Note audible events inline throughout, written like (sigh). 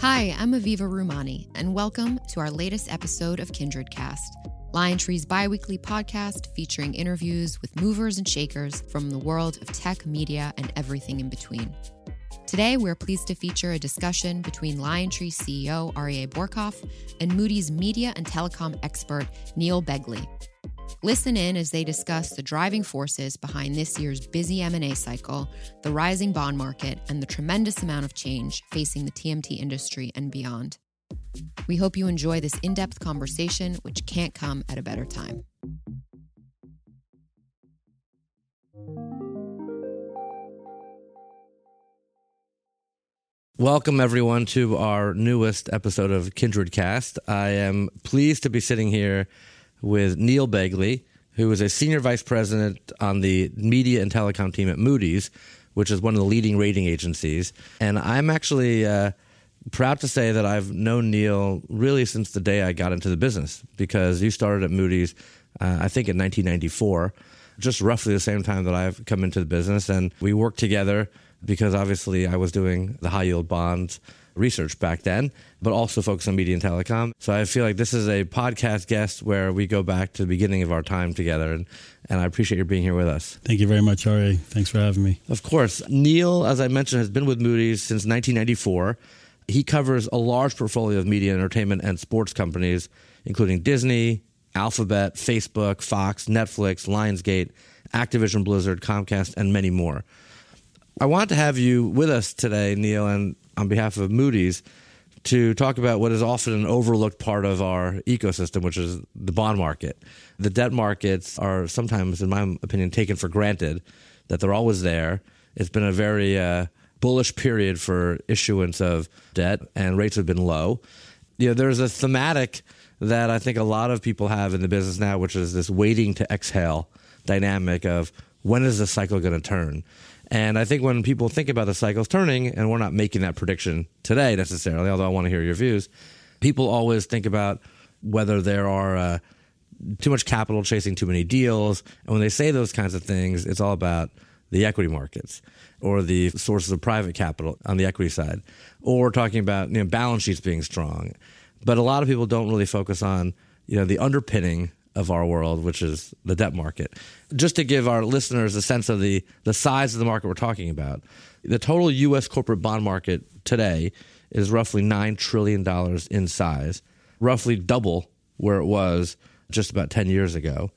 Hi, I'm Aviva Rumani, and welcome to our latest episode of KindredCast, LionTree's biweekly podcast featuring interviews with movers and shakers from the world of tech, media, and everything in between. Today, we're pleased to feature a discussion between LionTree CEO Aryeh Bourkoff and Moody's media and telecom expert Neil Begley. Listen in as they discuss the driving forces behind this year's busy M&A cycle, the rising bond market, and the tremendous amount of change facing the TMT industry and beyond. We hope you enjoy this in-depth conversation, which can't come at a better time. Welcome, everyone, to our newest episode of KindredCast. I am pleased to be sitting here with Neil Begley, who is a senior vice president on the media and telecom team at Moody's, which is one of the leading rating agencies. And I'm actually uh, proud to say that I've known Neil really since the day I got into the business because you started at Moody's, uh, I think, in 1994, just roughly the same time that I've come into the business. And we worked together because obviously I was doing the high yield bonds research back then, but also focus on media and telecom. So I feel like this is a podcast guest where we go back to the beginning of our time together. And, and I appreciate your being here with us. Thank you very much, Ari. Thanks for having me. Of course. Neil, as I mentioned, has been with Moody's since 1994. He covers a large portfolio of media, entertainment, and sports companies, including Disney, Alphabet, Facebook, Fox, Netflix, Lionsgate, Activision Blizzard, Comcast, and many more. I want to have you with us today, Neil, and on behalf of Moody's, to talk about what is often an overlooked part of our ecosystem, which is the bond market. The debt markets are sometimes, in my opinion, taken for granted that they're always there. It's been a very uh, bullish period for issuance of debt, and rates have been low. You know, there's a thematic that I think a lot of people have in the business now, which is this waiting to exhale dynamic of when is the cycle going to turn? And I think when people think about the cycles turning, and we're not making that prediction today necessarily, although I want to hear your views, people always think about whether there are uh, too much capital chasing too many deals. And when they say those kinds of things, it's all about the equity markets or the sources of private capital on the equity side, or talking about you know, balance sheets being strong. But a lot of people don't really focus on you know the underpinning of our world, which is the debt market. Just to give our listeners a sense of the, the size of the market we're talking about, the total U.S. corporate bond market today is roughly $9 trillion in size, roughly double where it was just about 10 years ago.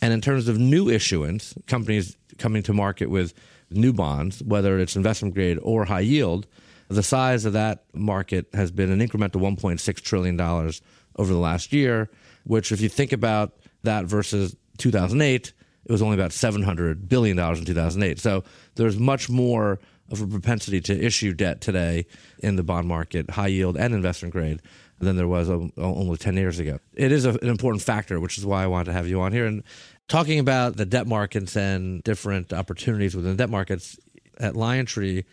And in terms of new issuance, companies coming to market with new bonds, whether it's investment grade or high yield, the size of that market has been an incremental $1.6 trillion over the last year which if you think about that versus 2008, it was only about 700 billion dollars in 2008. So there's much more of a propensity to issue debt today in the bond market, high yield and investment grade, than there was um, only 10 years ago. It is an important factor, which is why I wanted to have you on here. And talking about the debt markets and different opportunities within debt markets at LionTree,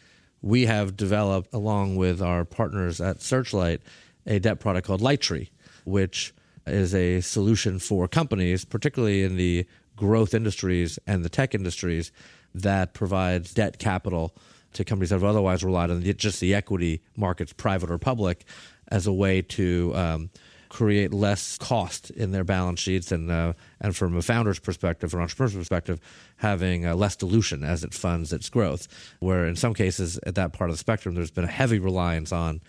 we have developed, along with our partners at Searchlight, a debt product called LightTree, which is a solution for companies, particularly in the growth industries and the tech industries, that provides debt capital to companies that have otherwise relied on just the equity markets, private or public, as a way to um, create less cost in their balance sheets and uh, and from a founder's perspective or entrepreneur's perspective, having uh, less dilution as it funds its growth. Where in some cases at that part of the spectrum, there's been a heavy reliance on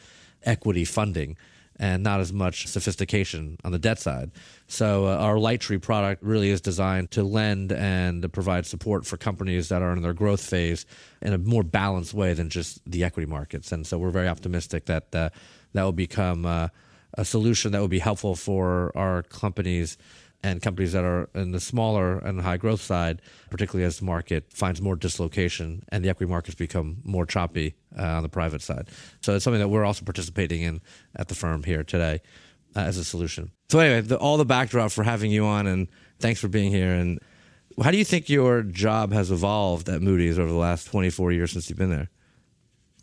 equity funding and not as much sophistication on the debt side. So uh, our LightTree product really is designed to lend and provide support for companies that are in their growth phase in a more balanced way than just the equity markets. And so we're very optimistic that uh, that will become uh, a solution that will be helpful for our companies and companies that are in the smaller and high growth side, particularly as the market finds more dislocation and the equity markets become more choppy uh, on the private side. So it's something that we're also participating in at the firm here today uh, as a solution. So anyway, the, all the backdrop for having you on, and thanks for being here. And how do you think your job has evolved at Moody's over the last 24 years since you've been there?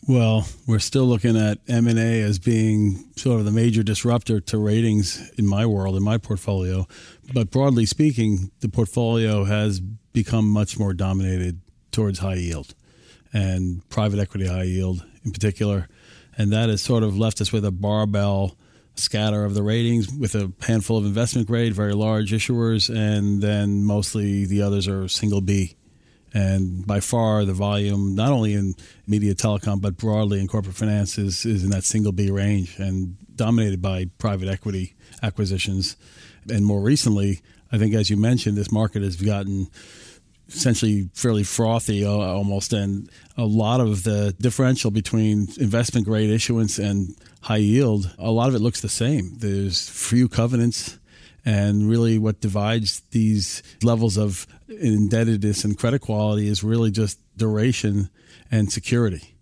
Well, we're still looking at M&A as being sort of the major disruptor to ratings in my world, in my portfolio. But broadly speaking, the portfolio has become much more dominated towards high yield and private equity high yield in particular. And that has sort of left us with a barbell scatter of the ratings with a handful of investment grade, very large issuers, and then mostly the others are single B. And by far, the volume, not only in media telecom, but broadly in corporate finance, is, is in that single B range and dominated by private equity acquisitions. And more recently, I think, as you mentioned, this market has gotten essentially fairly frothy uh, almost, and a lot of the differential between investment grade issuance and high yield, a lot of it looks the same. There's few covenants, and really what divides these levels of indebtedness and credit quality is really just duration and security.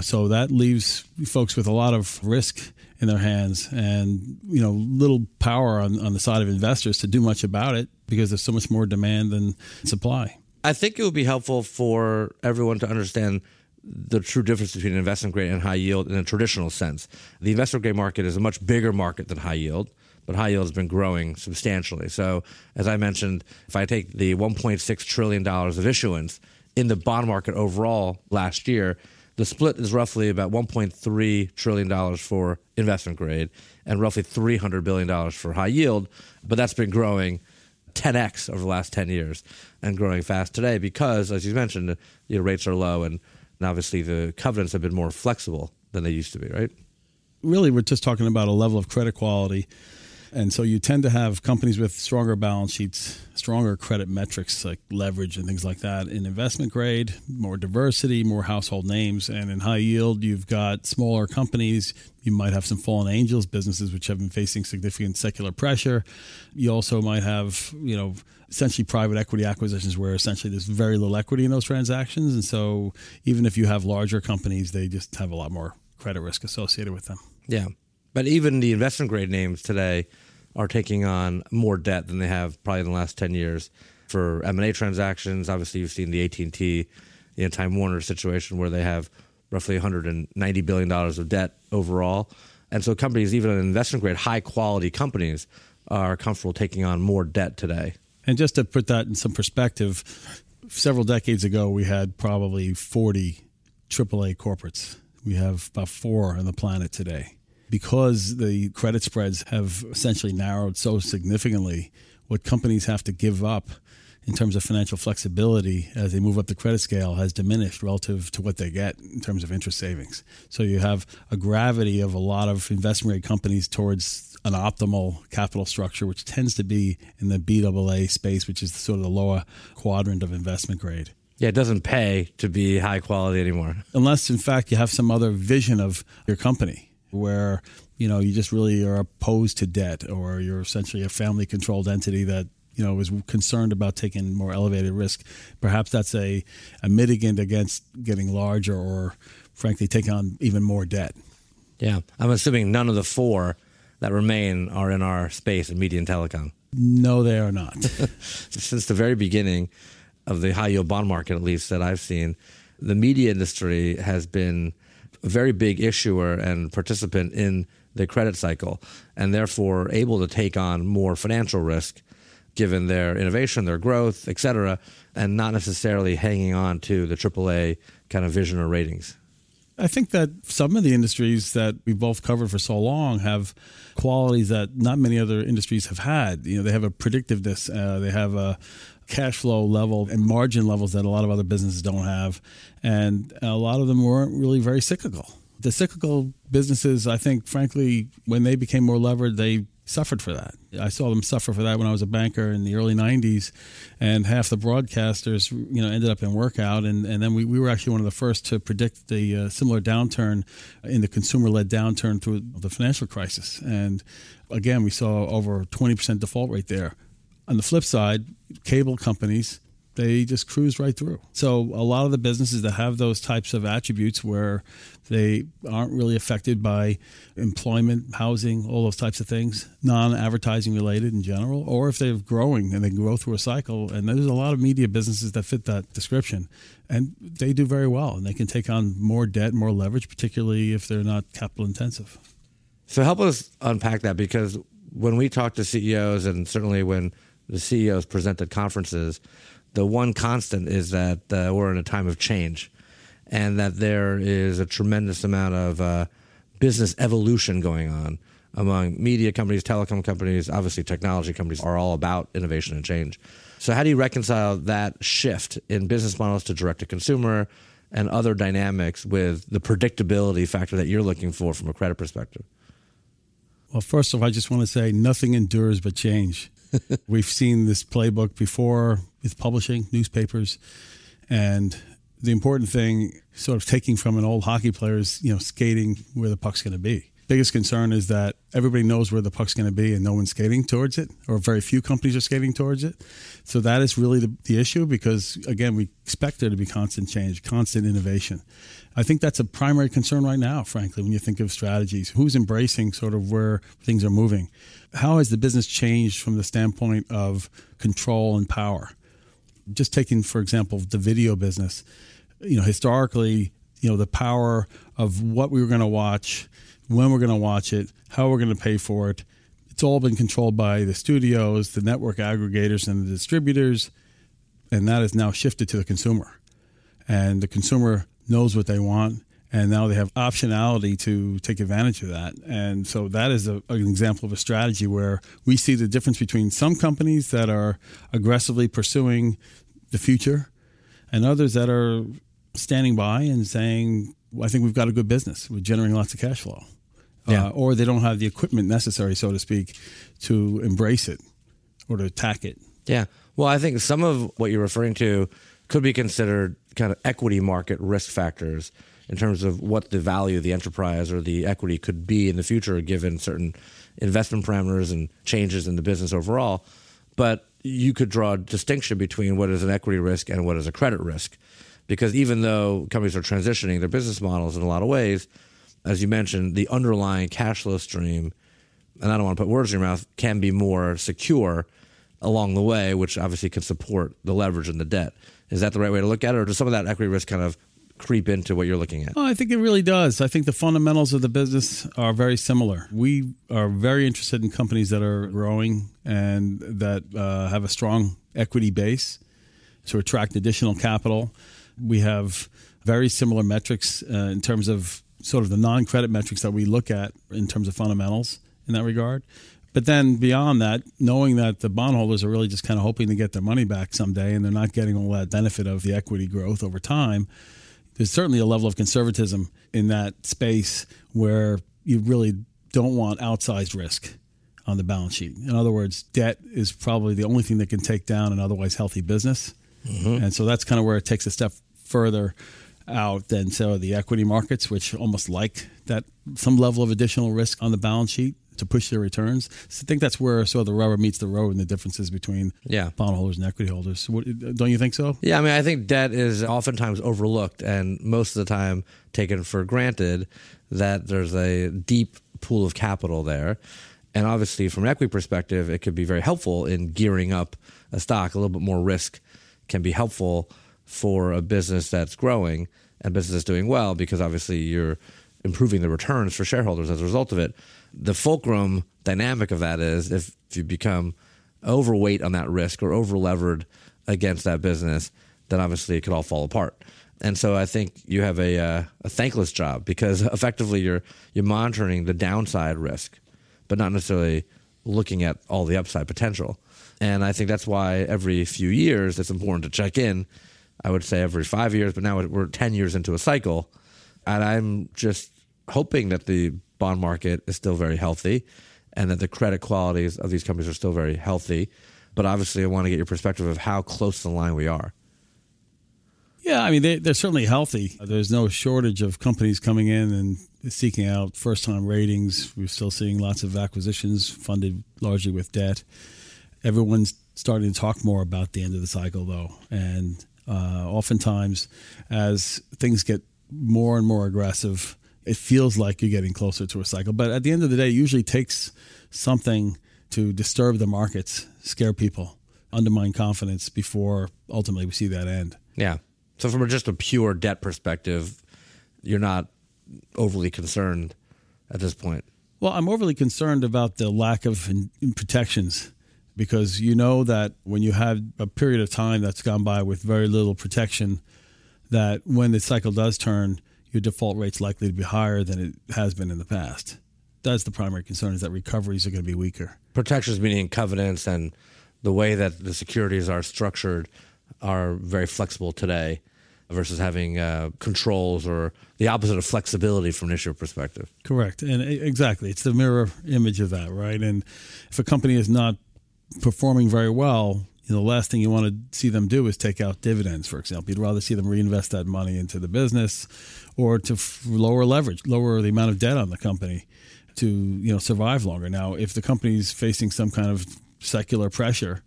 So that leaves folks with a lot of risk in their hands and you know little power on, on the side of investors to do much about it because there's so much more demand than supply. I think it would be helpful for everyone to understand the true difference between investment grade and high yield in a traditional sense. The investment grade market is a much bigger market than high yield, but high yield has been growing substantially. So, as I mentioned, if I take the $1.6 trillion of issuance in the bond market overall last year, the split is roughly about $1.3 trillion for investment grade and roughly $300 billion for high yield. But that's been growing 10x over the last 10 years and growing fast today because, as you mentioned, you know, rates are low and, and obviously the covenants have been more flexible than they used to be, right? Really, we're just talking about a level of credit quality and so you tend to have companies with stronger balance sheets, stronger credit metrics like leverage and things like that. In investment grade, more diversity, more household names. And in high yield, you've got smaller companies. You might have some fallen angels businesses which have been facing significant secular pressure. You also might have, you know, essentially private equity acquisitions where essentially there's very little equity in those transactions. And so even if you have larger companies, they just have a lot more credit risk associated with them. Yeah. But even the investment grade names today, are taking on more debt than they have probably in the last 10 years for M&A transactions. Obviously, you've seen the AT&T, you know, Time Warner situation where they have roughly 190 billion dollars of debt overall. And so companies, even in investment grade, high quality companies, are comfortable taking on more debt today. And just to put that in some perspective, several decades ago, we had probably 40 AAA corporates. We have about four on the planet today because the credit spreads have essentially narrowed so significantly, what companies have to give up in terms of financial flexibility as they move up the credit scale has diminished relative to what they get in terms of interest savings. So you have a gravity of a lot of investment grade companies towards an optimal capital structure, which tends to be in the BAA space, which is sort of the lower quadrant of investment grade. Yeah, it doesn't pay to be high quality anymore. Unless, in fact, you have some other vision of your company where you know you just really are opposed to debt or you're essentially a family controlled entity that you know is concerned about taking more elevated risk. Perhaps that's a, a mitigant against getting larger or frankly taking on even more debt. Yeah. I'm assuming none of the four that remain are in our space in media and telecom. No they are not. (laughs) Since the very beginning of the high yield bond market at least that i've seen the media industry has been a very big issuer and participant in the credit cycle and therefore able to take on more financial risk given their innovation, their growth, et cetera, and not necessarily hanging on to the AAA kind of vision or ratings. I think that some of the industries that we've both covered for so long have qualities that not many other industries have had. You know, they have a predictiveness, uh, they have a cash flow level and margin levels that a lot of other businesses don't have, and a lot of them weren't really very cyclical. The cyclical businesses, I think, frankly, when they became more levered, they suffered for that. I saw them suffer for that when I was a banker in the early 90s, and half the broadcasters, you know, ended up in workout. And, and then we, we were actually one of the first to predict the uh, similar downturn in the consumer-led downturn through the financial crisis. And again, we saw over 20% default rate there. On the flip side, cable companies they just cruise right through. So a lot of the businesses that have those types of attributes where they aren't really affected by employment, housing, all those types of things, non-advertising related in general, or if they're growing and they grow through a cycle. And there's a lot of media businesses that fit that description, and they do very well, and they can take on more debt, more leverage, particularly if they're not capital intensive. So help us unpack that because when we talk to CEOs, and certainly when the CEOs present at conferences the one constant is that uh, we're in a time of change. and that there is a tremendous amount of uh, business evolution going on among media companies, telecom companies, obviously technology companies are all about innovation and change. So, how do you reconcile that shift in business models to direct to consumer and other dynamics with the predictability factor that you're looking for from a credit perspective? Well, first of all, I just want to say nothing endures but change. (laughs) We've seen this playbook before with publishing, newspapers, and the important thing, sort of taking from an old hockey player, is you know skating where the puck's going to be. Biggest concern is that everybody knows where the puck's going to be and no one's skating towards it, or very few companies are skating towards it. So that is really the, the issue because, again, we expect there to be constant change, constant innovation. I think that's a primary concern right now, frankly, when you think of strategies. Who's embracing sort of where things are moving? How has the business changed from the standpoint of control and power? Just taking, for example, the video business, you know, historically, you know, the power of what we were going to watch when we're going to watch it, how we're going to pay for it. It's all been controlled by the studios, the network aggregators, and the distributors, and that has now shifted to the consumer. And the consumer knows what they want, and now they have optionality to take advantage of that. And so that is a, an example of a strategy where we see the difference between some companies that are aggressively pursuing the future and others that are standing by and saying, I think we've got a good business. We're generating lots of cash flow yeah. uh, or they don't have the equipment necessary, so to speak, to embrace it or to attack it. Yeah. Well, I think some of what you're referring to could be considered kind of equity market risk factors in terms of what the value of the enterprise or the equity could be in the future given certain investment parameters and changes in the business overall. But you could draw a distinction between what is an equity risk and what is a credit risk. Because even though companies are transitioning their business models in a lot of ways, as you mentioned, the underlying cash flow stream, and I don't want to put words in your mouth, can be more secure along the way, which obviously can support the leverage and the debt. Is that the right way to look at it, or does some of that equity risk kind of creep into what you're looking at? Oh, I think it really does. I think the fundamentals of the business are very similar. We are very interested in companies that are growing and that uh, have a strong equity base to attract additional capital. We have very similar metrics uh, in terms of sort of the non-credit metrics that we look at in terms of fundamentals in that regard. But then beyond that, knowing that the bondholders are really just kind of hoping to get their money back someday and they're not getting all that benefit of the equity growth over time, there's certainly a level of conservatism in that space where you really don't want outsized risk on the balance sheet. In other words, debt is probably the only thing that can take down an otherwise healthy business. Mm-hmm. And so that's kind of where it takes a step further out than so the equity markets, which almost like that some level of additional risk on the balance sheet to push their returns. So I think that's where sort of the rubber meets the road and the differences between yeah. bondholders and equity holders. What, don't you think so? Yeah, I mean, I think debt is oftentimes overlooked and most of the time taken for granted that there's a deep pool of capital there. And obviously, from an equity perspective, it could be very helpful in gearing up a stock. A little bit more risk can be helpful for a business that's growing and business that's doing well because obviously you're improving the returns for shareholders as a result of it. The fulcrum dynamic of that is if, if you become overweight on that risk or over levered against that business, then obviously it could all fall apart. And so I think you have a, uh, a thankless job because (laughs) effectively you're you're monitoring the downside risk, but not necessarily looking at all the upside potential. And I think that's why every few years it's important to check in I would say every five years, but now we're 10 years into a cycle. And I'm just hoping that the bond market is still very healthy and that the credit qualities of these companies are still very healthy. But obviously, I want to get your perspective of how close to the line we are. Yeah, I mean, they, are certainly healthy. There's no shortage of companies coming in and seeking out first time ratings. We're still seeing lots of acquisitions funded largely with debt. Everyone's starting to talk more about the end of the cycle, though. And uh, oftentimes, as things get more and more aggressive, it feels like you're getting closer to a cycle. But at the end of the day, it usually takes something to disturb the markets, scare people, undermine confidence before ultimately we see that end. Yeah. So, from just a pure debt perspective, you're not overly concerned at this point. Well, I'm overly concerned about the lack of in, in protections because you know that when you have a period of time that's gone by with very little protection, that when the cycle does turn, your default rate's likely to be higher than it has been in the past. That's the primary concern is that recoveries are going to be weaker. Protections meaning covenants and the way that the securities are structured are very flexible today versus having uh, controls or the opposite of flexibility from an issuer perspective. Correct. And exactly. It's the mirror image of that, right? And if a company is not performing very well, you know, the last thing you want to see them do is take out dividends, for example. You'd rather see them reinvest that money into the business or to f- lower leverage, lower the amount of debt on the company to, you know, survive longer. Now, if the company's facing some kind of secular pressure,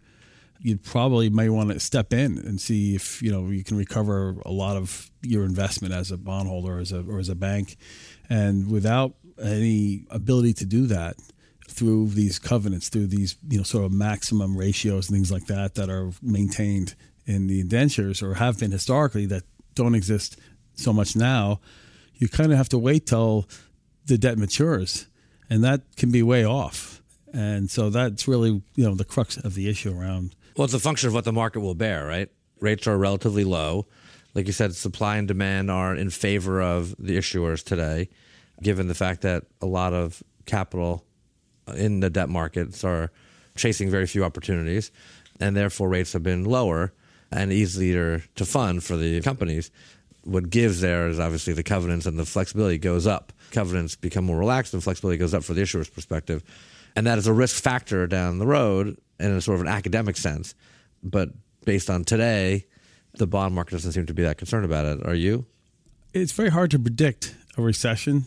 you probably may want to step in and see if you know you can recover a lot of your investment as a bondholder as a, or as a bank, and without any ability to do that through these covenants, through these you know sort of maximum ratios and things like that that are maintained in the indentures or have been historically that don't exist so much now, you kind of have to wait till the debt matures, and that can be way off. And so that's really you know the crux of the issue around well, it's a function of what the market will bear, right? Rates are relatively low. Like you said, supply and demand are in favor of the issuers today, given the fact that a lot of capital in the debt markets are chasing very few opportunities, and therefore rates have been lower and easier to fund for the companies. What gives there is obviously the covenants and the flexibility goes up. Covenants become more relaxed and flexibility goes up for the issuer's perspective. And that is a risk factor down the road in a sort of an academic sense. But based on today, the bond market doesn't seem to be that concerned about it. Are you? It's very hard to predict a recession.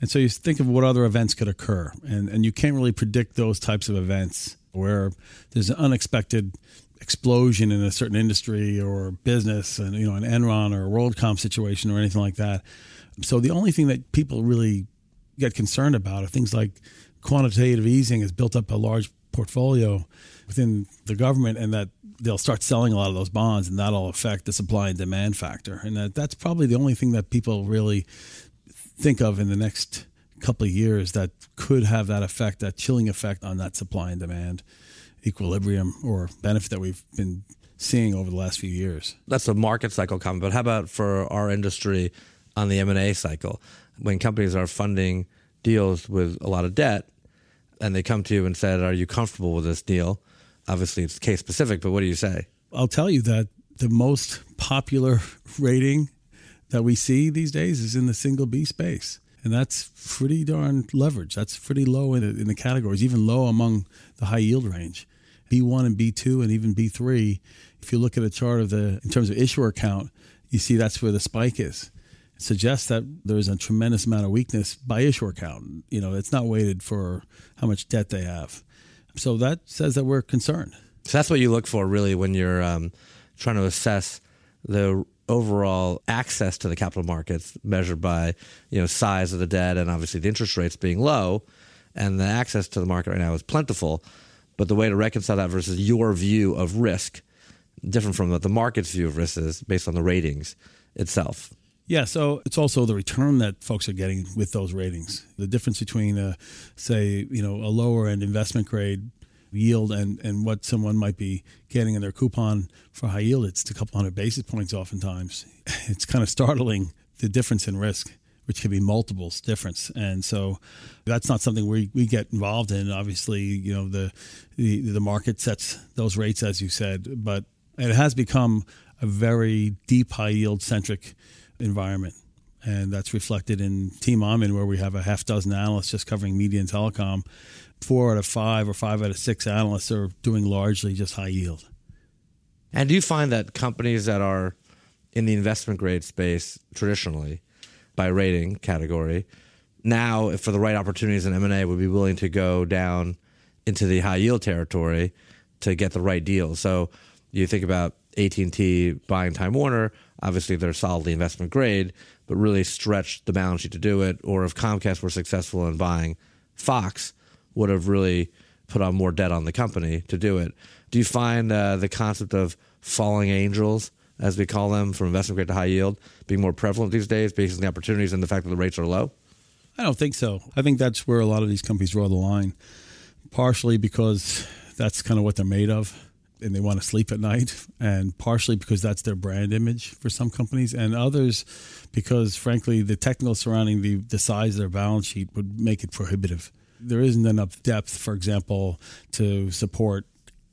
And so you think of what other events could occur. And, and you can't really predict those types of events where there's an unexpected explosion in a certain industry or business and you know an Enron or a WorldCom situation or anything like that. So the only thing that people really get concerned about are things like quantitative easing has built up a large portfolio within the government and that they'll start selling a lot of those bonds and that'll affect the supply and demand factor and that, that's probably the only thing that people really think of in the next couple of years that could have that effect that chilling effect on that supply and demand equilibrium or benefit that we've been seeing over the last few years that's a market cycle comment but how about for our industry on the m&a cycle when companies are funding deals with a lot of debt and they come to you and said, "Are you comfortable with this deal?" Obviously, it's case specific, but what do you say? I'll tell you that the most popular rating that we see these days is in the single B space. And that's pretty darn leverage. That's pretty low in the, in the categories, even low among the high yield range. B1 and B2 and even B3, if you look at a chart of the, in terms of issuer count, you see that's where the spike is It suggests that there's a tremendous amount of weakness by issuer count. You know, it's not weighted for how much debt they have. So that says that we're concerned. So that's what you look for really when you're um, trying to assess the overall access to the capital markets measured by you know size of the debt and obviously the interest rates being low and the access to the market right now is plentiful but the way to reconcile that versus your view of risk different from what the market's view of risk is based on the ratings itself yeah, so it's also the return that folks are getting with those ratings. The difference between, uh, say, you know, a lower end investment grade yield and, and what someone might be getting in their coupon for high yield, it's a couple hundred basis points oftentimes. (laughs) It's kind of startling the difference in risk, which can be multiples difference. And so that's not something we, we get involved in. Obviously, you know, the, the, the market sets those rates, as you said, but it has become a very deep high yield centric environment. And that's reflected in Team Amin, where we have a half dozen analysts just covering media and telecom. Four out of five or five out of six analysts are doing largely just high yield. And do you find that companies that are in the investment grade space traditionally, by rating category, now for the right opportunities in M&A would be willing to go down into the high yield territory to get the right deal. So you think about AT&T buying Time Warner, obviously they're solidly investment grade, but really stretched the balance sheet to do it. Or if Comcast were successful in buying Fox, would have really put on more debt on the company to do it. Do you find uh, the concept of falling angels, as we call them, from investment grade to high yield, being more prevalent these days based on the opportunities and the fact that the rates are low? I don't think so. I think that's where a lot of these companies draw the line, partially because that's kind of what they're made of and they want to sleep at night, and partially because that's their brand image for some companies, and others because, frankly, the technical surrounding the, the size of their balance sheet would make it prohibitive. There isn't enough depth, for example, to support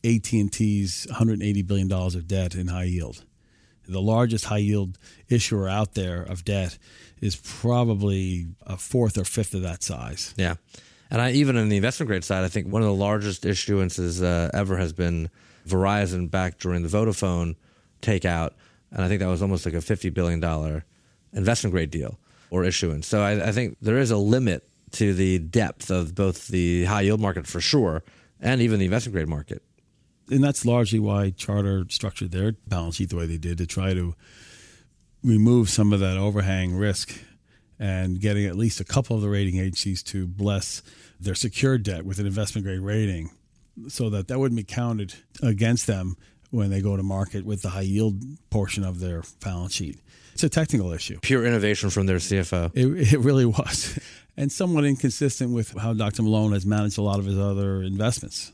AT&T's $180 billion of debt in high yield. The largest high yield issuer out there of debt is probably a fourth or fifth of that size. Yeah. And I, even in the investment grade side, I think one of the largest issuances uh, ever has been Verizon back during the Vodafone takeout. And I think that was almost like a $50 billion investment grade deal or issuance. So I, I think there is a limit to the depth of both the high yield market for sure and even the investment grade market. And that's largely why Charter structured their balance sheet the way they did to try to remove some of that overhang risk and getting at least a couple of the rating agencies to bless their secured debt with an investment grade rating so that that wouldn't be counted against them when they go to market with the high yield portion of their balance sheet. It's a technical issue. Pure innovation from their CFO. It, it really was. And somewhat inconsistent with how Dr. Malone has managed a lot of his other investments,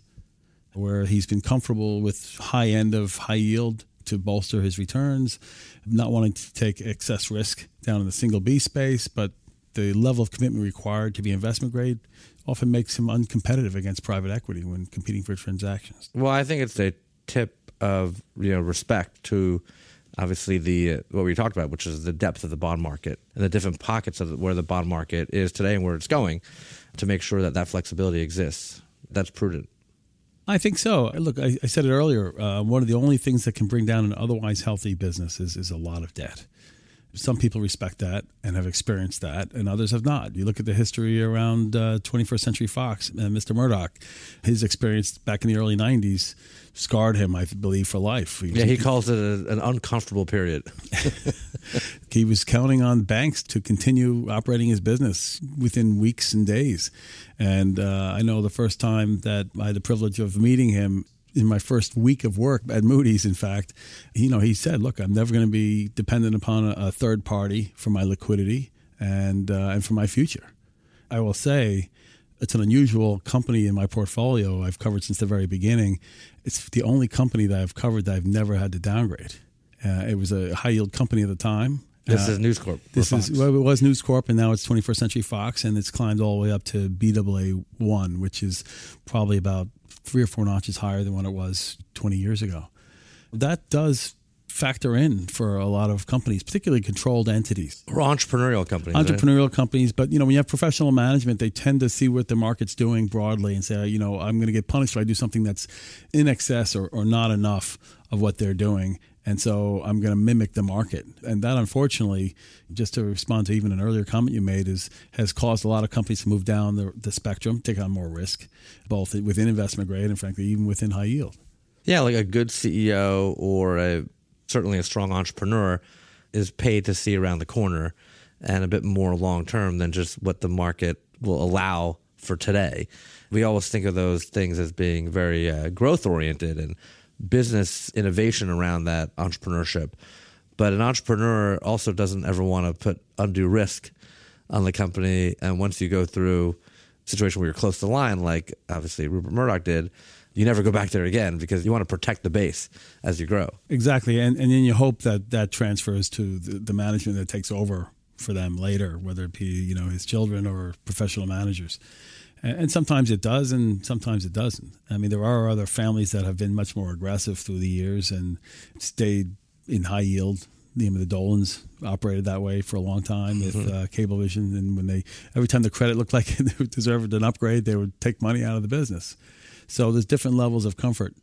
where he's been comfortable with high end of high yield to bolster his returns, not wanting to take excess risk down in the single B space, but the level of commitment required to be investment grade often makes him uncompetitive against private equity when competing for transactions. Well, I think it's a tip of you know respect to obviously the what we talked about, which is the depth of the bond market and the different pockets of where the bond market is today and where it's going, to make sure that that flexibility exists. That's prudent. I think so. Look, I, I said it earlier. Uh, one of the only things that can bring down an otherwise healthy business is, is a lot of debt. Some people respect that and have experienced that, and others have not. You look at the history around uh, 21st Century Fox and Mr. Murdoch. His experience back in the early 90s scarred him, I believe, for life. He yeah, he calls it a, an uncomfortable period. (laughs) (laughs) he was counting on banks to continue operating his business within weeks and days. And uh, I know the first time that I had the privilege of meeting him, in my first week of work at Moody's, in fact, you know, he said, "Look, I'm never going to be dependent upon a, a, third party for my liquidity and uh, and for my future." I will say, it's an unusual company in my portfolio. I've covered since the very beginning. It's the only company that I've covered that I've never had to downgrade. Uh, it was a high yield company at the time. This uh, is News Corp. This is well, it was News Corp, and now it's 21st Century Fox, and it's climbed all the way up to BAA one, which is probably about three or four notches higher than what it was 20 years ago. That does factor in for a lot of companies, particularly controlled entities or entrepreneurial companies. Entrepreneurial right? companies, but you know, when you have professional management, they tend to see what the market's doing broadly and say, you know, I'm going to get punished if I do something that's in excess or, or not enough of what they're doing. And so I'm going to mimic the market. And that, unfortunately, just to respond to even an earlier comment you made, is has caused a lot of companies to move down the, the spectrum, take on more risk, both within investment grade and, frankly, even within high yield. Yeah, like a good CEO or a certainly a strong entrepreneur is paid to see around the corner and a bit more long term than just what the market will allow for today. We always think of those things as being very uh, growth oriented and business innovation around that entrepreneurship. But an entrepreneur also doesn't ever want to put undue risk on the company. And once you go through a situation where you're close to the line, like obviously Rupert Murdoch did, you never go back there again because you want to protect the base as you grow. Exactly. And, and then you hope that that transfers to the, the management that takes over for them later, whether it be, you know, his children or professional managers. And sometimes it does, and sometimes it doesn't. I mean, there are other families that have been much more aggressive through the years and stayed in high yield. The, the Dolans operated that way for a long time with mm-hmm. uh, Cablevision, and when they every time the credit looked like (laughs) it deserved an upgrade, they would take money out of the business. So there's different levels of comfort,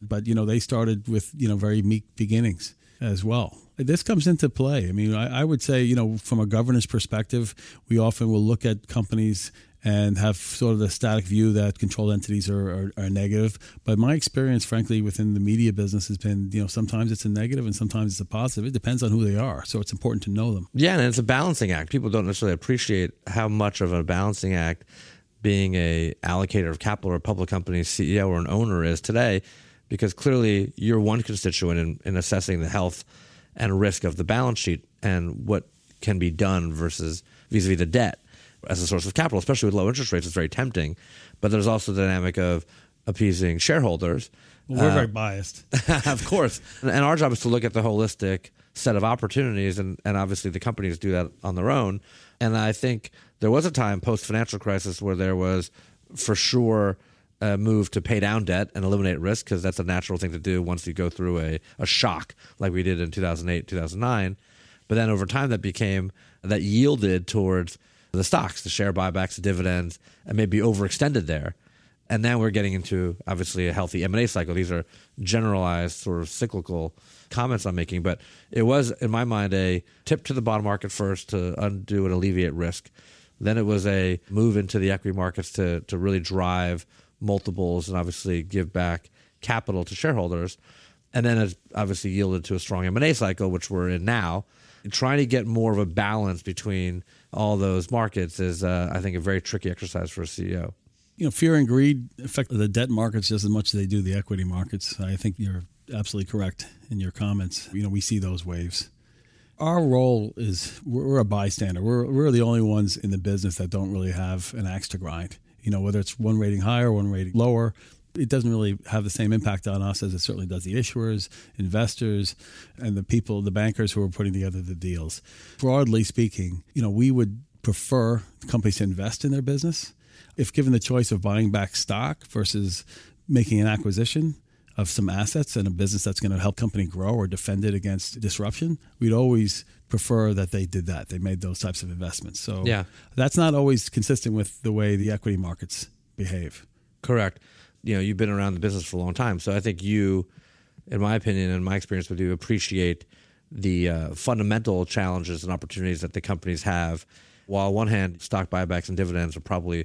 but you know they started with you know very meek beginnings as well. This comes into play. I mean, I, I would say you know from a governance perspective, we often will look at companies and have sort of the static view that controlled entities are, are, are, negative. But my experience, frankly, within the media business has been, you know, sometimes it's a negative and sometimes it's a positive. It depends on who they are. So it's important to know them. Yeah, and it's a balancing act. People don't necessarily appreciate how much of a balancing act being a allocator of capital or a public company CEO or an owner is today, because clearly you're one constituent in, in assessing the health and risk of the balance sheet and what can be done versus vis-a-vis the debt as a source of capital, especially with low interest rates, it's very tempting. But there's also the dynamic of appeasing shareholders. Well, we're uh, very biased. (laughs) of course. And, and our job is to look at the holistic set of opportunities, and, and obviously the companies do that on their own. And I think there was a time post financial crisis where there was for sure a move to pay down debt and eliminate risk because that's a natural thing to do once you go through a, a shock like we did in 2008, 2009. But then over time, that became that yielded towards the stocks, the share buybacks, the dividends, and maybe overextended there. And then we're getting into obviously a healthy M&A cycle. These are generalized sort of cyclical comments I'm making, but it was in my mind a tip to the bond market first to undo and alleviate risk. Then it was a move into the equity markets to to really drive multiples and obviously give back capital to shareholders. And then it's obviously yielded to a strong M&A cycle, which we're in now. Trying to get more of a balance between all those markets is, uh, I think, a very tricky exercise for a CEO. You know, fear and greed affect the debt markets just as much as they do the equity markets. I think you're absolutely correct in your comments. You know, we see those waves. Our role is we're a bystander. We're, we're the only ones in the business that don't really have an axe to grind. You know, whether it's one rating higher, one rating lower, it doesn't really have the same impact on us as it certainly does the issuers, investors, and the people, the bankers who are putting together the deals. Broadly speaking, you know, we would prefer companies to invest in their business. If given the choice of buying back stock versus making an acquisition of some assets and a business that's going to help company grow or defend it against disruption, we'd always prefer that they did that. They made those types of investments. So yeah. that's not always consistent with the way the equity markets behave. Correct. You know, you've been around the business for a long time. So I think you, in my opinion and my experience with you, appreciate the uh, fundamental challenges and opportunities that the companies have. While on one hand, stock buybacks and dividends are probably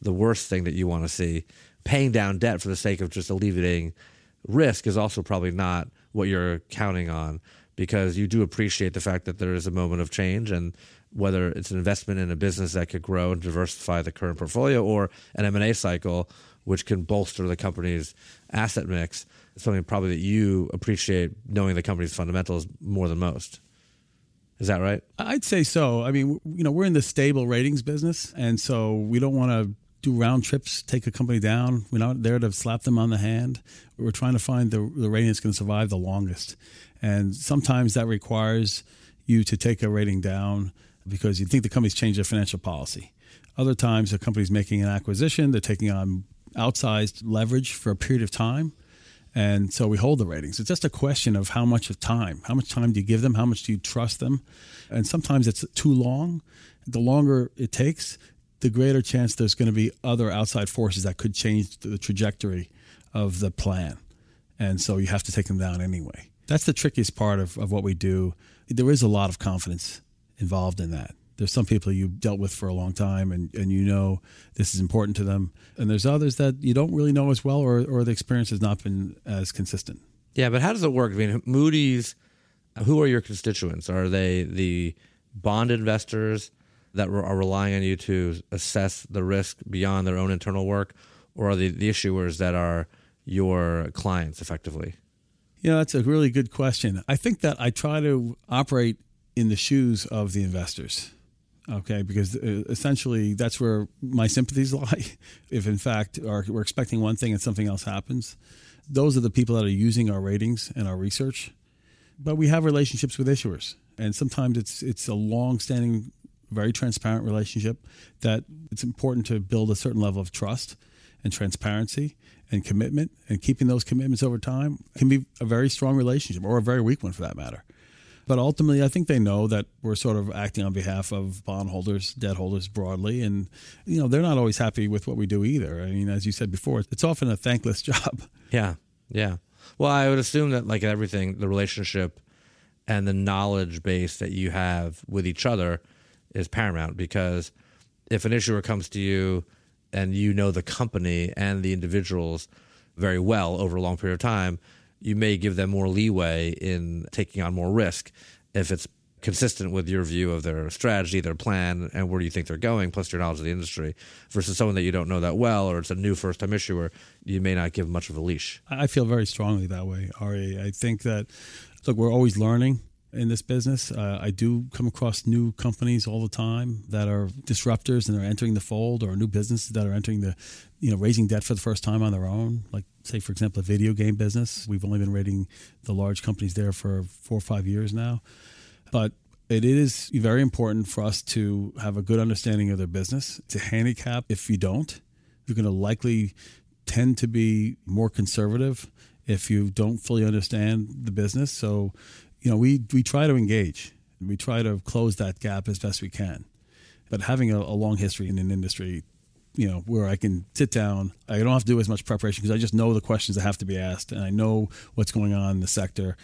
the worst thing that you want to see. Paying down debt for the sake of just alleviating risk is also probably not what you're counting on because you do appreciate the fact that there is a moment of change and whether it's an investment in a business that could grow and diversify the current portfolio or an M&A cycle which can bolster the company's asset mix something probably that you appreciate knowing the company's fundamentals more than most. Is that right? I'd say so. I mean you know we're in the stable ratings business and so we don't want to do round trips, take a company down. We're not there to slap them on the hand. We're trying to find the, the rating that's going to survive the longest. And sometimes that requires you to take a rating down because you think the company's changed their financial policy. Other times, the company's making an acquisition, they're taking on outsized leverage for a period of time. And so we hold the ratings. It's just a question of how much of time. How much time do you give them? How much do you trust them? And sometimes it's too long. The longer it takes, the greater chance there's going to be other outside forces that could change the trajectory of the plan. And so you have to take them down anyway. That's the trickiest part of, of what we do. There is a lot of confidence involved in that. There's some people you've dealt with for a long time and, and you know this is important to them. And there's others that you don't really know as well or, or the experience has not been as consistent. Yeah, but how does it work? I mean, Moody's, who are your constituents? Are they the bond investors that are relying on you to assess the risk beyond their own internal work? Or are they the issuers that are your clients effectively? Know, that's a really good question. I think that I try to operate in the shoes of the investors. Okay, because uh, essentially that's where my sympathies (laughs) lie. If in fact we're expecting one thing and something else happens, those are the people that are using our ratings and our research. But we have relationships with issuers, and sometimes it's it's a long-standing, very transparent relationship that it's important to build a certain level of trust and transparency and commitment and keeping those commitments over time can be a very strong relationship or a very weak one for that matter. But ultimately, I think they know that we're sort of acting on behalf of bondholders, debt holders broadly. And, you know, they're not always happy with what we do either. I mean, as you said before, it's often a thankless (laughs) job. Yeah. Yeah. Well, I would assume that, like everything, the relationship and the knowledge base that you have with each other is paramount because if an issuer comes to you and you know the company and the individuals very well over a long period of time, you may give them more leeway in taking on more risk if it's consistent with your view of their strategy, their plan, and where you think they're going, plus your knowledge of the industry, versus someone that you don't know that well or it's a new first time issuer, you may not give much of a leash. I feel very strongly that way, Ari. I think that, look, we're always learning in this business. Uh, I do come across new companies all the time that are disruptors and they're entering the fold, or new businesses that are entering the, you know, raising debt for the first time on their own. Like, say, for example, a video game business. We've only been rating the large companies there for four or five years now. But it is very important for us to have a good understanding of their business. To handicap if you don't. You're going to likely tend to be more conservative if you don't fully understand the business. So you know, we, we try to engage. We try to close that gap as best we can. But having a, a long history in an industry, you know, where I can sit down, I don't have to do as much preparation because I just know the questions that have to be asked and I know what's going on in the sector.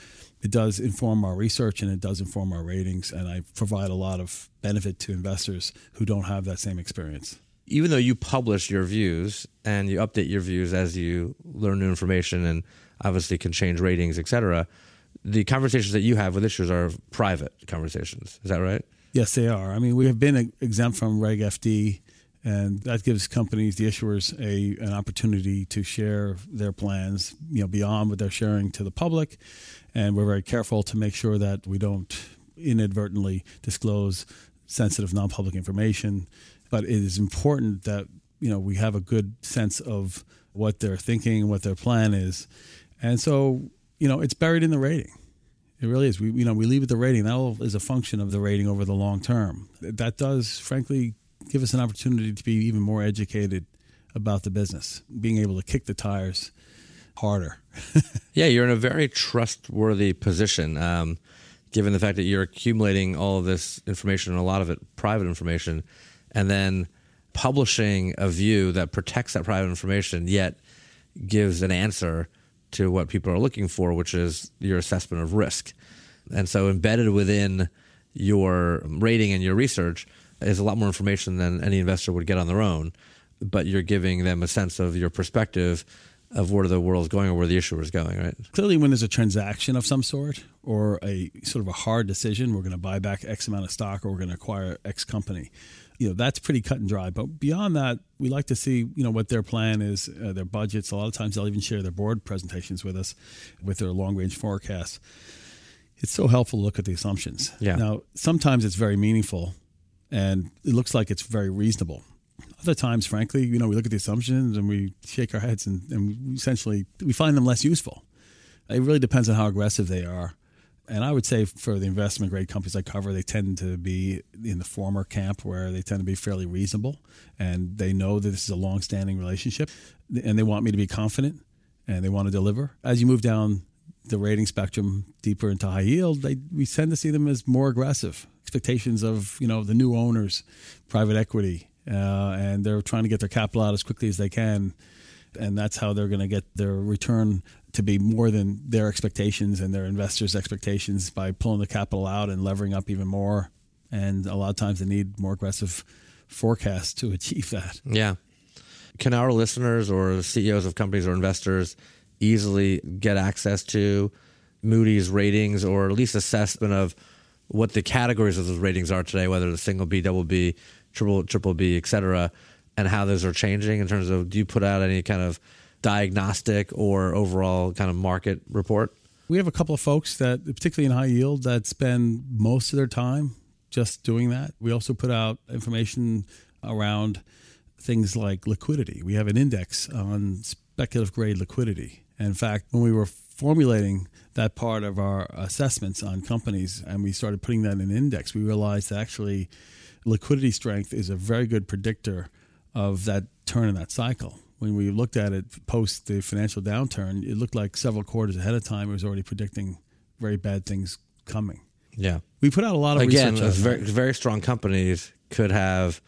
It does inform our research and it does inform our ratings, and I provide a lot of benefit to investors who don't have that same experience even though you publish your views and you update your views as you learn new information and obviously can change ratings, et cetera, the conversations that you have with issuers are private conversations. Is that right? Yes, they are. I mean, we have been exempt from Reg FD, and that gives companies, the issuers, a an opportunity to share their plans, you know, beyond what they're sharing to the public. And we're very careful to make sure that we don't inadvertently disclose sensitive, non-public information. But it is important that you know we have a good sense of what they're thinking, what their plan is, and so you know, it's buried in the rating. It really is. We, you know, we leave it the rating. That is a function of the rating over the long term. That does, frankly, give us an opportunity to be even more educated about the business, being able to kick the tires harder. (laughs) yeah, you're in a very trustworthy position, um, given the fact that you're accumulating all of this information, and a lot of it private information, and then publishing a view that protects that private information, yet gives an answer to what people are looking for, which is your assessment of risk. And so embedded within your rating and your research is a lot more information than any investor would get on their own. But you're giving them a sense of your perspective of where the world's going or where the issuer is going, right? Clearly, when there's a transaction of some sort or a sort of a hard decision, we're going to buy back X amount of stock or we're going to acquire X company you know that's pretty cut and dry. But beyond that, we like to see you know what their plan is, uh, their budgets. A lot of times they'll even share their board presentations with us, with their long range forecasts. It's so helpful to look at the assumptions. Yeah. Now sometimes it's very meaningful, and it looks like it's very reasonable. Other times, frankly, you know, we look at the assumptions and we shake our heads and, and we essentially we find them less useful. It really depends on how aggressive they are and I would say for the investment grade companies I cover, they tend to be in the former camp where they tend to be fairly reasonable and they know that this is a long standing relationship and they want me to be confident and they want to deliver. As you move down the rating spectrum deeper into high yield, they, we tend to see them as more aggressive. Expectations of you know the new owners, private equity, uh, and they're trying to get their capital out as quickly as they can, and that's how they're going to get their return to be more than their expectations and their investors' expectations by pulling the capital out and levering up even more. And a lot of times they need more aggressive forecasts to (laughs) achieve that. Yeah. Can our listeners or CEOs of companies or investors easily get access to Moody's ratings or at least assessment of what the categories of those ratings are today, whether the single B, double B, triple triple B, et cetera, and how those are changing in terms of do you put out any kind of diagnostic or overall kind of market report? We have a couple of folks that, particularly in high yield, that spend most of their time just doing that. We also put out information around things like liquidity. We have an index on speculative grade liquidity. in fact, when we were formulating that part of our assessments on companies and we started putting that in an index, we realized that actually liquidity strength is a very good predictor of that turn in that cycle when we looked at it post the financial downturn, it looked like several quarters ahead of time it was already predicting very bad things coming. Yeah, we put out a lot of again. research. Very, very strong companies could have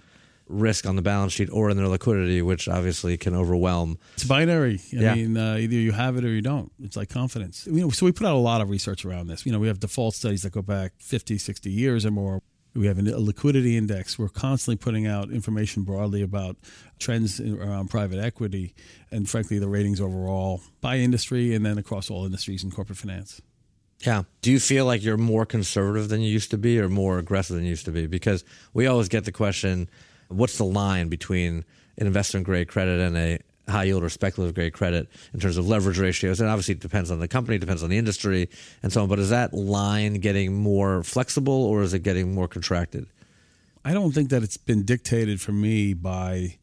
risk on the balance sheet or in their liquidity, which obviously can overwhelm. It's binary. I yeah. mean, uh, either you have it or you don't. It's like confidence. You know, so we put out a lot of research around this. You know, we have default studies that go back 50, 60 years or more. We have a liquidity index. We're constantly putting out information broadly about trends around private equity and, frankly, the ratings overall by industry and then across all industries in corporate finance. Yeah. Do you feel like you're more conservative than you used to be or more aggressive than you used to be? Because we always get the question what's the line between an investment grade credit and a high yield or speculative grade credit in terms of leverage ratios. And obviously, it depends on the company, depends on the industry, and so on. But is that line getting more flexible or is it getting more contracted? I don't think that it's been dictated for me by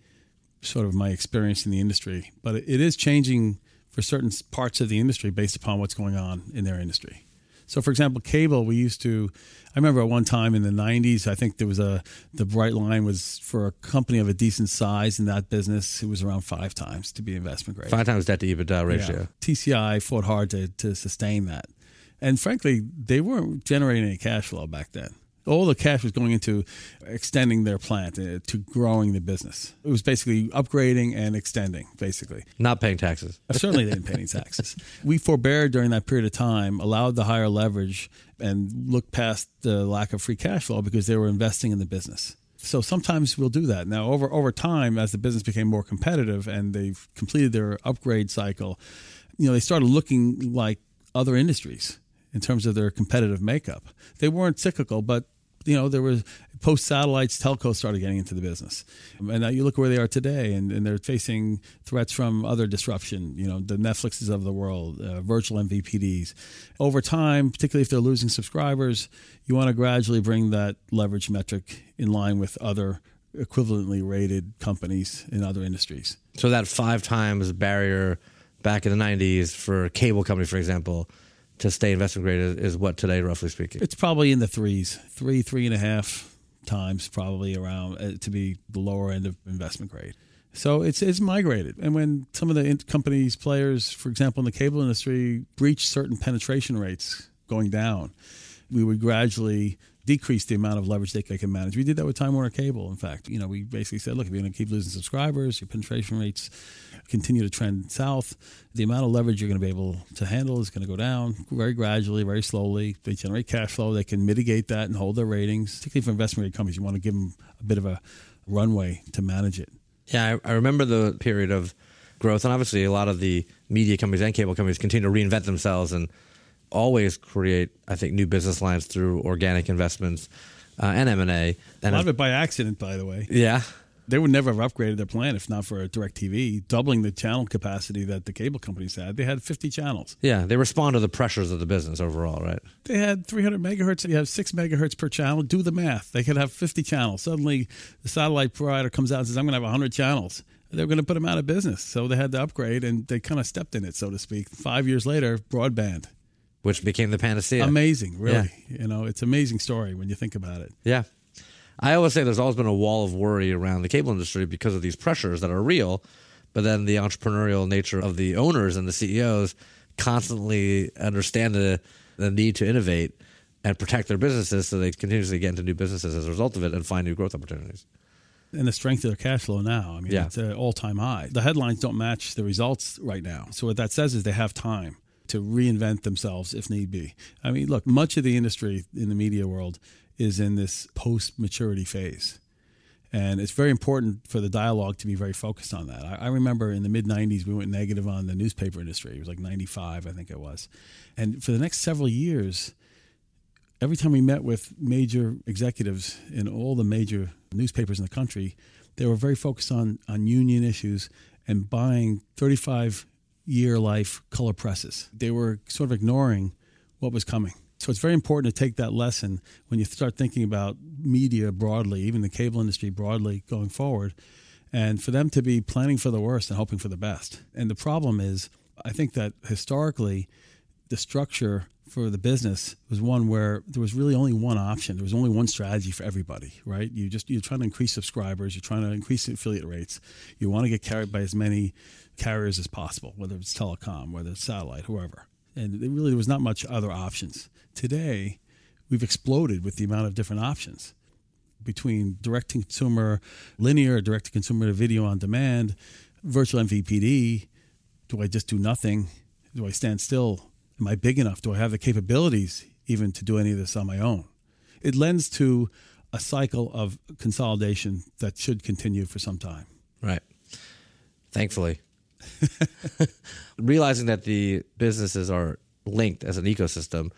sort of my experience in the industry, but it is changing for certain parts of the industry based upon what's going on in their industry. So, for example, cable, we used to. I remember at one time in the '90s, I think there was a the bright line was for a company of a decent size in that business, it was around five times to be investment grade. Five times debt to EBITDA ratio. Yeah. TCI fought hard to to sustain that, and frankly, they weren't generating any cash flow back then all the cash was going into extending their plant uh, to growing the business. It was basically upgrading and extending, basically. Not paying taxes. Uh, certainly, they didn't pay any (laughs) taxes. We forbear during that period of time, allowed the higher leverage, and looked past the lack of free cash flow because they were investing in the business. So sometimes we'll do that. Now, over over time, as the business became more competitive and they've completed their upgrade cycle, you know, they started looking like other industries in terms of their competitive makeup. They weren't cyclical, but you know, there was post satellites, telco started getting into the business. And now you look where they are today, and, and they're facing threats from other disruption, you know, the Netflixes of the world, uh, virtual MVPDs. Over time, particularly if they're losing subscribers, you want to gradually bring that leverage metric in line with other equivalently rated companies in other industries. So that five times barrier back in the 90s for a cable company, for example, to stay investment grade is, is what today, roughly speaking? It's probably in the threes, three, three and a half times, probably around uh, to be the lower end of investment grade. So it's it's migrated, and when some of the companies, players, for example, in the cable industry, breach certain penetration rates going down, we would gradually decrease the amount of leverage they can manage. We did that with Time Warner Cable. In fact, you know, we basically said, look, if you're going to keep losing subscribers, your penetration rates continue to trend south, the amount of leverage you're going to be able to handle is going to go down very gradually, very slowly. They generate cash flow. They can mitigate that and hold their ratings. Particularly for investment grade companies, you want to give them a bit of a runway to manage it. Yeah, I, I remember the period of growth, and obviously a lot of the media companies and cable companies continue to reinvent themselves and always create, I think, new business lines through organic investments uh, and M and A. A lot of it by accident, by the way. Yeah, they would never have upgraded their plan if not for DirecTV doubling the channel capacity that the cable companies had. They had 50 channels. Yeah, they respond to the pressures of the business overall, right? They had 300 megahertz. You have six megahertz per channel. Do the math. They could have 50 channels. Suddenly, the satellite provider comes out and says, "I'm going to have 100 channels." They're going to put them out of business, so they had to upgrade, and they kind of stepped in it, so to speak. Five years later, broadband which became the panacea. Amazing, really. Yeah. You know, it's an amazing story when you think about it. Yeah. I always say there's always been a wall of worry around the cable industry because of these pressures that are real, but then the entrepreneurial nature of the owners and the CEOs constantly understand the, the need to innovate and protect their businesses so they continuously get into new businesses as a result of it and find new growth opportunities. And the strength of their cash flow now, I mean, yeah. it's an all time high. The headlines don't match the results right now. So, what that says is they have time to reinvent themselves if need be. I mean, look, much of the industry in the media world is in this post maturity phase. And it's very important for the dialogue to be very focused on that. I, I remember in the mid 90s, we went negative on the newspaper industry. It was like 95, I think it was. And for the next several years, every time we met with major executives in all the major newspapers in the country, they were very focused on, on union issues and buying 35 year life color presses. They were sort of ignoring what was coming. So it's very important to take that lesson when you start thinking about media broadly, even the cable industry broadly going forward, and for them to be planning for the worst and hoping for the best. And the problem is, I think that historically, the structure for the business was one where there was really only one option. There was only one strategy for everybody, right? You just you're trying to increase subscribers, you're trying to increase affiliate rates. You want to get carried by as many carriers as possible, whether it's telecom, whether it's satellite, whoever. And really there was not much other options. Today, we've exploded with the amount of different options between direct to consumer, linear, direct to consumer video on demand, virtual MVPD. Do I just do nothing? Do I stand still? Am I big enough? Do I have the capabilities even to do any of this on my own? It lends to a cycle of consolidation that should continue for some time. Right. Thankfully. (laughs) Realizing that the businesses are linked as an ecosystem,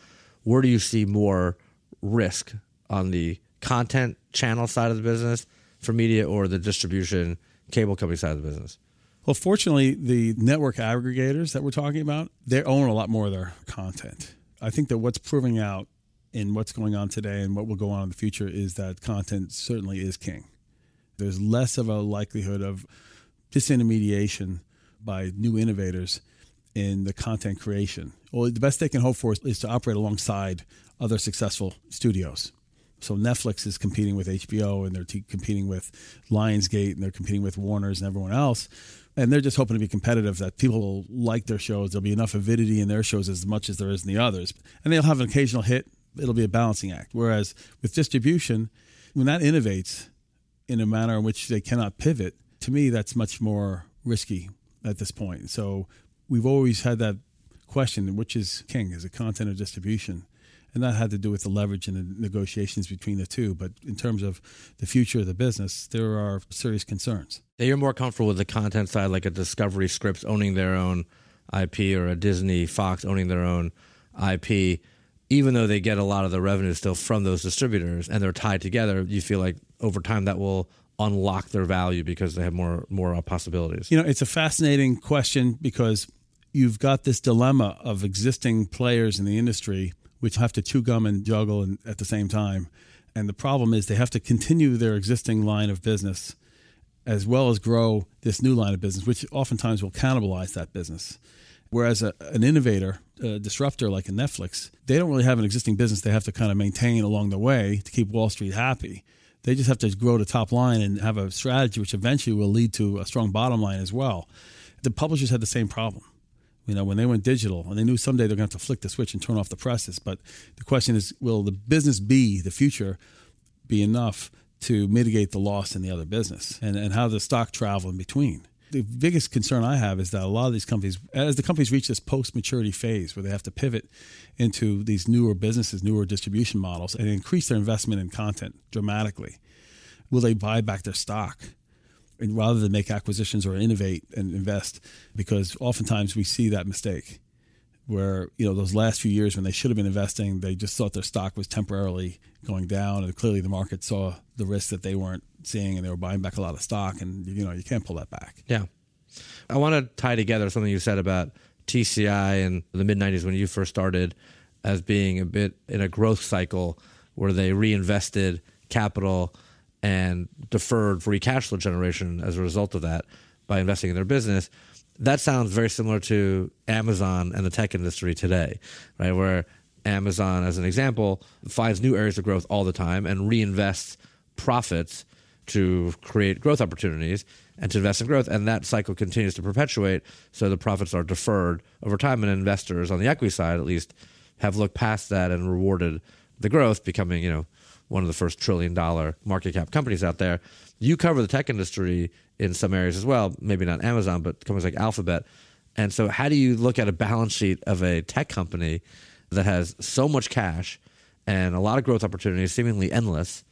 where do you see more risk on the content channel side of the business for media or the distribution cable company side of the business? Well, fortunately, the network aggregators that we're talking about, they own a lot more of their content. I think that what's proving out in what's going on today and what will go on in the future is that content certainly is king. There's less of a likelihood of disintermediation by new innovators in the content creation. Well, the best they can hope for is, is to operate alongside other successful studios. So Netflix is competing with HBO and they're t- competing with Lionsgate and they're competing with Warner's and everyone else. And they're just hoping to be competitive that people will like their shows. There'll be enough avidity in their shows as much as there is in the others. And they'll have an occasional hit. It'll be a balancing act. Whereas with distribution, when that innovates in a manner in which they cannot pivot, to me, that's much more risky at this point. So we've always had that question which is king? Is it content or distribution? and that had to do with the leverage and the negotiations between the two. But in terms of the future of the business, there are serious concerns. You're more comfortable with the content side, like a Discovery Scripps owning their own IP or a Disney Fox owning their own IP. Even though they get a lot of the revenue still from those distributors and they're tied together, you feel like over time that will unlock their value because they have more more uh, possibilities. You know, it's a fascinating question because you've got this dilemma of existing players in the industry which have to chew gum and juggle at the same time. And the problem is they have to continue their existing line of business as well as grow this new line of business, which oftentimes will cannibalize that business. Whereas a, an innovator, a disruptor like a Netflix, they don't really have an existing business they have to kind of maintain along the way to keep Wall Street happy. They just have to grow the top line and have a strategy which eventually will lead to a strong bottom line as well. The publishers had the same problem you know, when they went digital, and they knew someday they're going to have to flick the switch and turn off the presses. But the question is, will the business be the future be enough to mitigate the loss in the other business, and and how does the stock travel in between? The biggest concern I have is that a lot of these companies, as the companies reach this post maturity phase where they have to pivot into these newer businesses, newer distribution models, and increase their investment in content dramatically, will they buy back their stock? and rather than make acquisitions or innovate and invest because oftentimes we see that mistake where you know those last few years when they should have been investing they just thought their stock was temporarily going down. And clearly the market saw the risk that they weren't seeing and they were buying back a lot of stock. And you know you can't pull that back. Yeah. I want to tie together something you said about tci in the mid 90s when you first started as being a bit in a growth cycle where they reinvested capital and deferred free cash flow generation as a result of that by investing in their business. That sounds very similar to Amazon and the tech industry today, right? Where Amazon, as an example, finds new areas of growth all the time and reinvests profits to create growth opportunities and to invest in growth. And that cycle continues to perpetuate. So the profits are deferred over time, and investors on the equity side, at least, have looked past that and rewarded the growth, becoming, you know, one of the first trillion dollar market cap companies out there. You cover the tech industry in some areas as well, maybe not Amazon, but companies like Alphabet. And so, how do you look at a balance sheet of a tech company that has so much cash and a lot of growth opportunities, seemingly endless,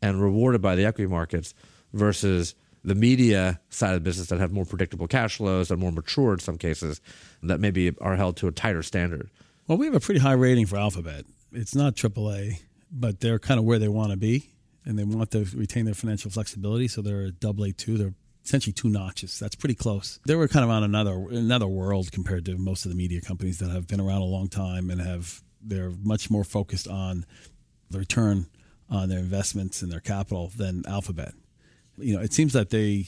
and rewarded by the equity markets versus the media side of the business that have more predictable cash flows and more mature in some cases that maybe are held to a tighter standard? Well, we have a pretty high rating for Alphabet. It's not AAA but they're kind of where they want to be, and they want to retain their financial flexibility. So they're a double A two. They're essentially two notches. That's pretty close. They were kind of on another another world compared to most of the media companies that have been around a long time and have they're much more focused on the return on their investments and their capital than Alphabet. You know, it seems that they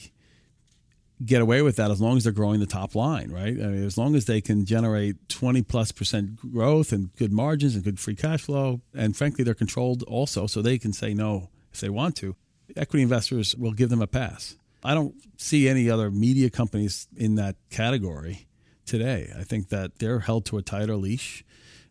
get away with that as long as they're growing the top line, right? I mean, as long as they can generate 20 plus percent growth and good margins and good free cash flow. And frankly, they're controlled also, so they can say no if they want to. Equity investors will give them a pass. I don't see any other media companies in that category today. I think that they're held to a tighter leash.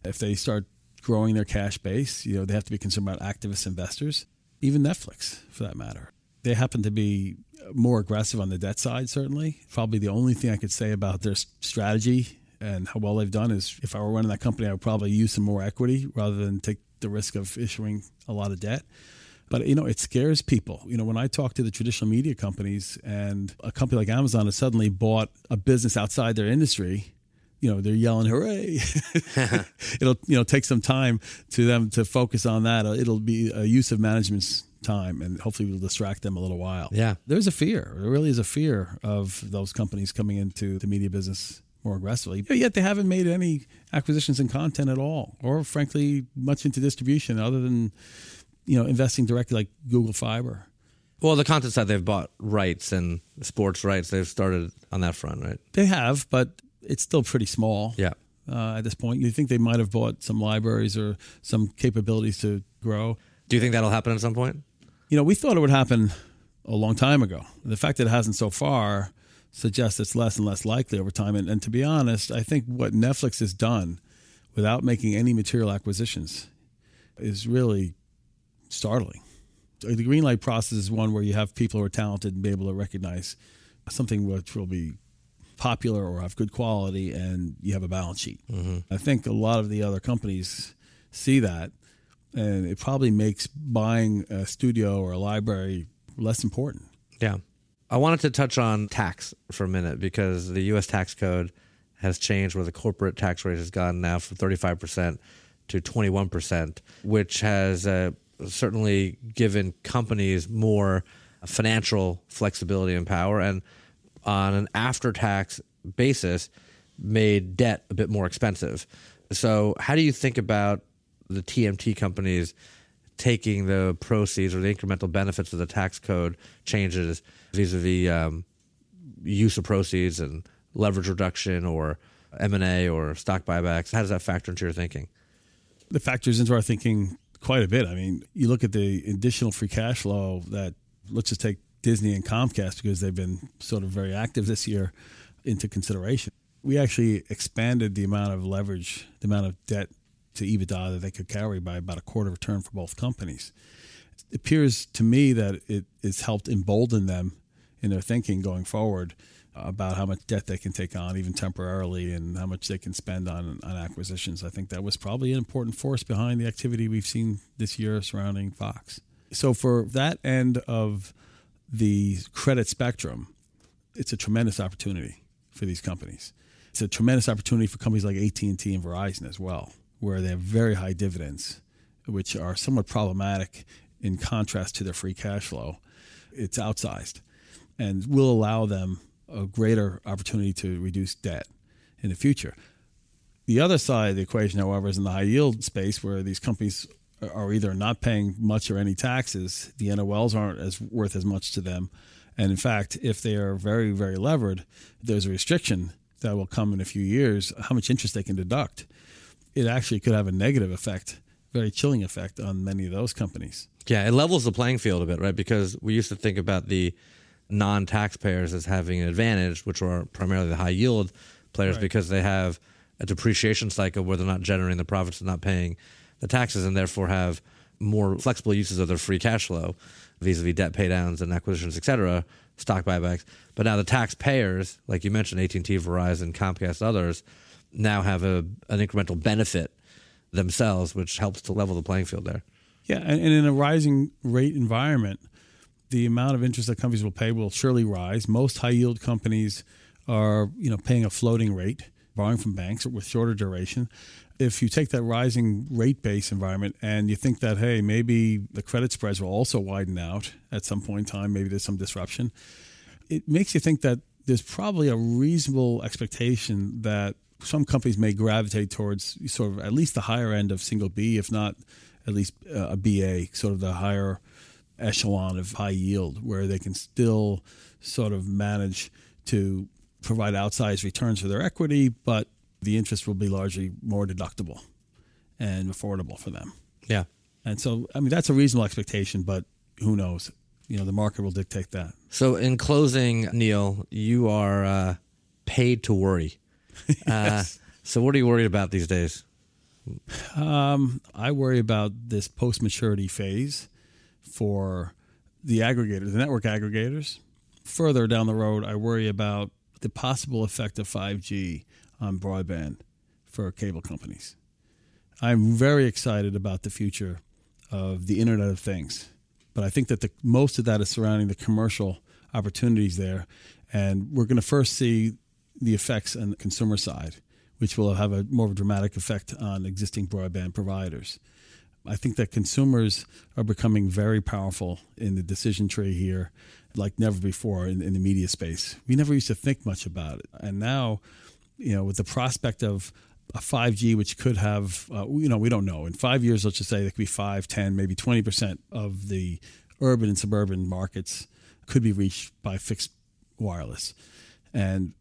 If they start growing their cash base, you know, they have to be concerned about activist investors, even Netflix for that matter. They happen to be more aggressive on the debt side, certainly. Probably the only thing I could say about their strategy and how well they've done is if I were running that company, I would probably use some more equity rather than take the risk of issuing a lot of debt. But you know, it scares people. You know, when I talk to the traditional media companies and a company like Amazon has suddenly bought a business outside their industry, you know, they're yelling hooray. (laughs) (laughs) It'll you know take some time to them to focus on that. It'll be a use of management's time, and hopefully we'll distract them a little while. Yeah. There's a fear. There really is a fear of those companies coming into the media business more aggressively. Yet they haven't made any acquisitions in content at all, or frankly, much into distribution other than you know investing directly like Google Fiber. Well, the content side, they've bought rights and sports rights. They've started on that front, right? They have, but it's still pretty small. Yeah. Uh, at this point, you think they might have bought some libraries or some capabilities to grow. Do you think that'll happen at some point? You know, we thought it would happen a long time ago. The fact that it hasn't so far suggests it's less and less likely over time. And, and to be honest, I think what Netflix has done without making any material acquisitions is really startling. The green light process is one where you have people who are talented and be able to recognize something which will be popular or have good quality, and you have a balance sheet. Mm-hmm. I think a lot of the other companies see that, and it probably makes buying a studio or a library less important. Yeah. I wanted to touch on tax for a minute because the U.S. tax code has changed where the corporate tax rate has gone now from 35% to 21%, which has uh, certainly given companies more financial flexibility and power. And on an after tax basis, made debt a bit more expensive. So, how do you think about the TMT companies taking the proceeds or the incremental benefits of the tax code changes vis-a-vis um, use of proceeds and leverage reduction or M&A or stock buybacks? How does that factor into your thinking? The factors into our thinking quite a bit. I mean, you look at the additional free cash flow that let's just take Disney and Comcast because they've been sort of very active this year into consideration. We actually expanded the amount of leverage, the amount of debt to EBITDA that they could carry by about a quarter of a turn for both companies. It appears to me that it has helped embolden them in their thinking going forward uh, about how much debt they can take on, even temporarily, and how much they can spend on, on acquisitions. I think that was probably an important force behind the activity we've seen this year surrounding Fox. So, for that end of the credit spectrum, it's a tremendous opportunity for these companies. It's a tremendous opportunity for companies like AT&T and Verizon as well, where they have very high dividends, which are somewhat problematic in contrast to their free cash flow. It's outsized and will allow them a greater opportunity to reduce debt in the future. The other side of the equation, however, is in the high yield space where these companies are either not paying much or any taxes. The NOLs aren't as worth as much to them. And in fact, if they are very, very levered, there's a restriction that will come in a few years how much interest they can deduct. It actually could have a negative effect, very chilling effect on many of those companies. Yeah, it levels the playing field a bit, right? Because we used to think about the non taxpayers as having an advantage, which were primarily the high yield players right. because they have a depreciation cycle where they're not generating the profits and not paying the taxes and therefore have more flexible uses of their free cash flow vis-a-vis debt paydowns and acquisitions, et cetera, stock buybacks. But now the taxpayers, like you mentioned, AT&T, Verizon, Comcast, others, now have a, an incremental benefit themselves, which helps to level the playing field there. Yeah, and, and in a rising rate environment, the amount of interest that companies will pay will surely rise. Most high yield companies are, you know, paying a floating rate, borrowing from banks with shorter duration if you take that rising rate base environment and you think that, hey, maybe the credit spreads will also widen out at some point in time, maybe there's some disruption, it makes you think that there's probably a reasonable expectation that some companies may gravitate towards sort of at least the higher end of single B, if not at least uh, a BA, sort of the higher echelon of high yield, where they can still sort of manage to provide outsized returns for their equity, but the interest will be largely more deductible and affordable for them. Yeah. And so, I mean, that's a reasonable expectation, but who knows? You know, the market will dictate that. So, in closing, Neil, you are uh, paid to worry. (laughs) yes. uh, so, what are you worried about these days? Um, I worry about this post maturity phase for the aggregators, the network aggregators. Further down the road, I worry about the possible effect of 5G on broadband for cable companies. I'm very excited about the future of the Internet of Things, but I think that the most of that is surrounding the commercial opportunities there, and we're going to first see the effects on the consumer side, which will have a more of a dramatic effect on existing broadband providers. I think that consumers are becoming very powerful in the decision tree here, like never before in, in the media space. We never used to think much about it. And now, you know, with the prospect of a 5G, which could have, uh, you know, we don't know. In five years, let's just say there could be 5, 10, maybe 20% of the urban and suburban markets could be reached by fixed wireless. And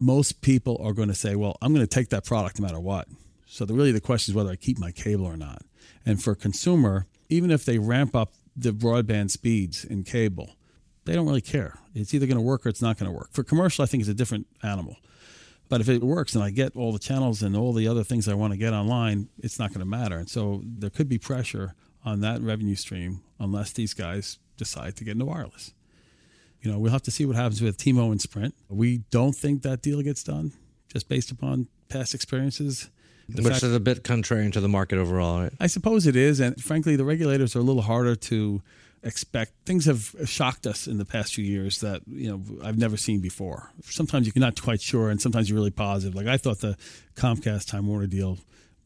most people are going to say, well, I'm going to take that product no matter what. So the, really the question is whether I keep my cable or not. And for a consumer, even if they ramp up the broadband speeds in cable, they don't really care. It's either going to work or it's not going to work. For commercial, I think it's a different animal. But if it works and I get all the channels and all the other things I want to get online, it's not going to matter. And so there could be pressure on that revenue stream unless these guys decide to get into wireless. You know, we'll have to see what happens with T-Mo and Sprint. We don't think that deal gets done just based upon past experiences. The Which fact, is a bit contrarian to the market overall, right? I suppose it is. And frankly, the regulators are a little harder to expect. Things have shocked us in the past few years that, you know, I've never seen before. Sometimes you're not quite sure, and sometimes you're really positive. Like I thought the Comcast Time Warner deal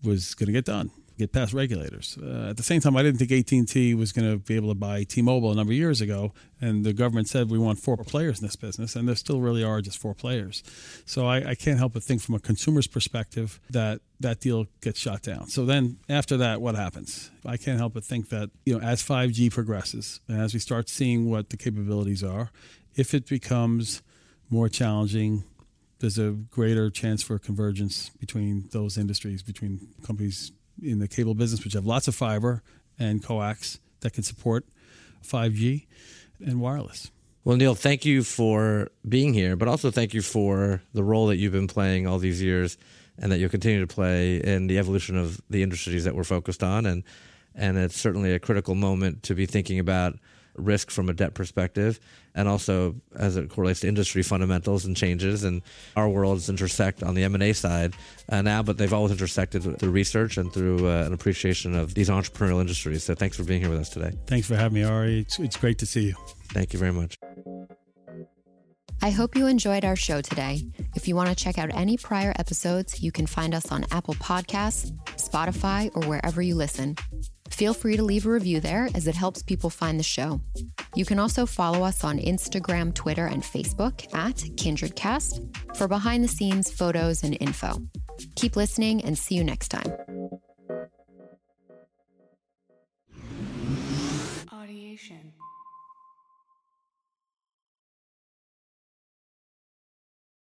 was going to get done get past regulators. Uh, at the same time, I didn't think AT&T was going to be able to buy T-Mobile a number of years ago, and the government said we want four players in this business, and there still really are just four players. So I, I can't help but think from a consumer's perspective that that deal gets shot down. So then after that, what happens? I can't help but think that you know as 5G progresses and as we start seeing what the capabilities are, if it becomes more challenging there's a greater chance for convergence between those industries, between companies in the cable business, which have lots of fiber and coax that can support 5G and wireless. Well, Neil, thank you for being here, but also thank you for the role that you've been playing all these years and that you'll continue to play in the evolution of the industries that we're focused on. And, and it's certainly a critical moment to be thinking about risk from a debt perspective, and also as it correlates to industry fundamentals and changes. And our worlds intersect on the M and A side uh, now, but they've always intersected through research and through uh, an appreciation of these entrepreneurial industries. So thanks for being here with us today. Thanks for having me, Ari. It's, it's great to see you. Thank you very much. I hope you enjoyed our show today. If you want to check out any prior episodes, you can find us on Apple Podcasts, Spotify, or wherever you listen. Feel free to leave a review there as it helps people find the show. You can also follow us on Instagram, Twitter, and Facebook at KindredCast for behind the scenes photos and info. Keep listening and see you next time. Audiation.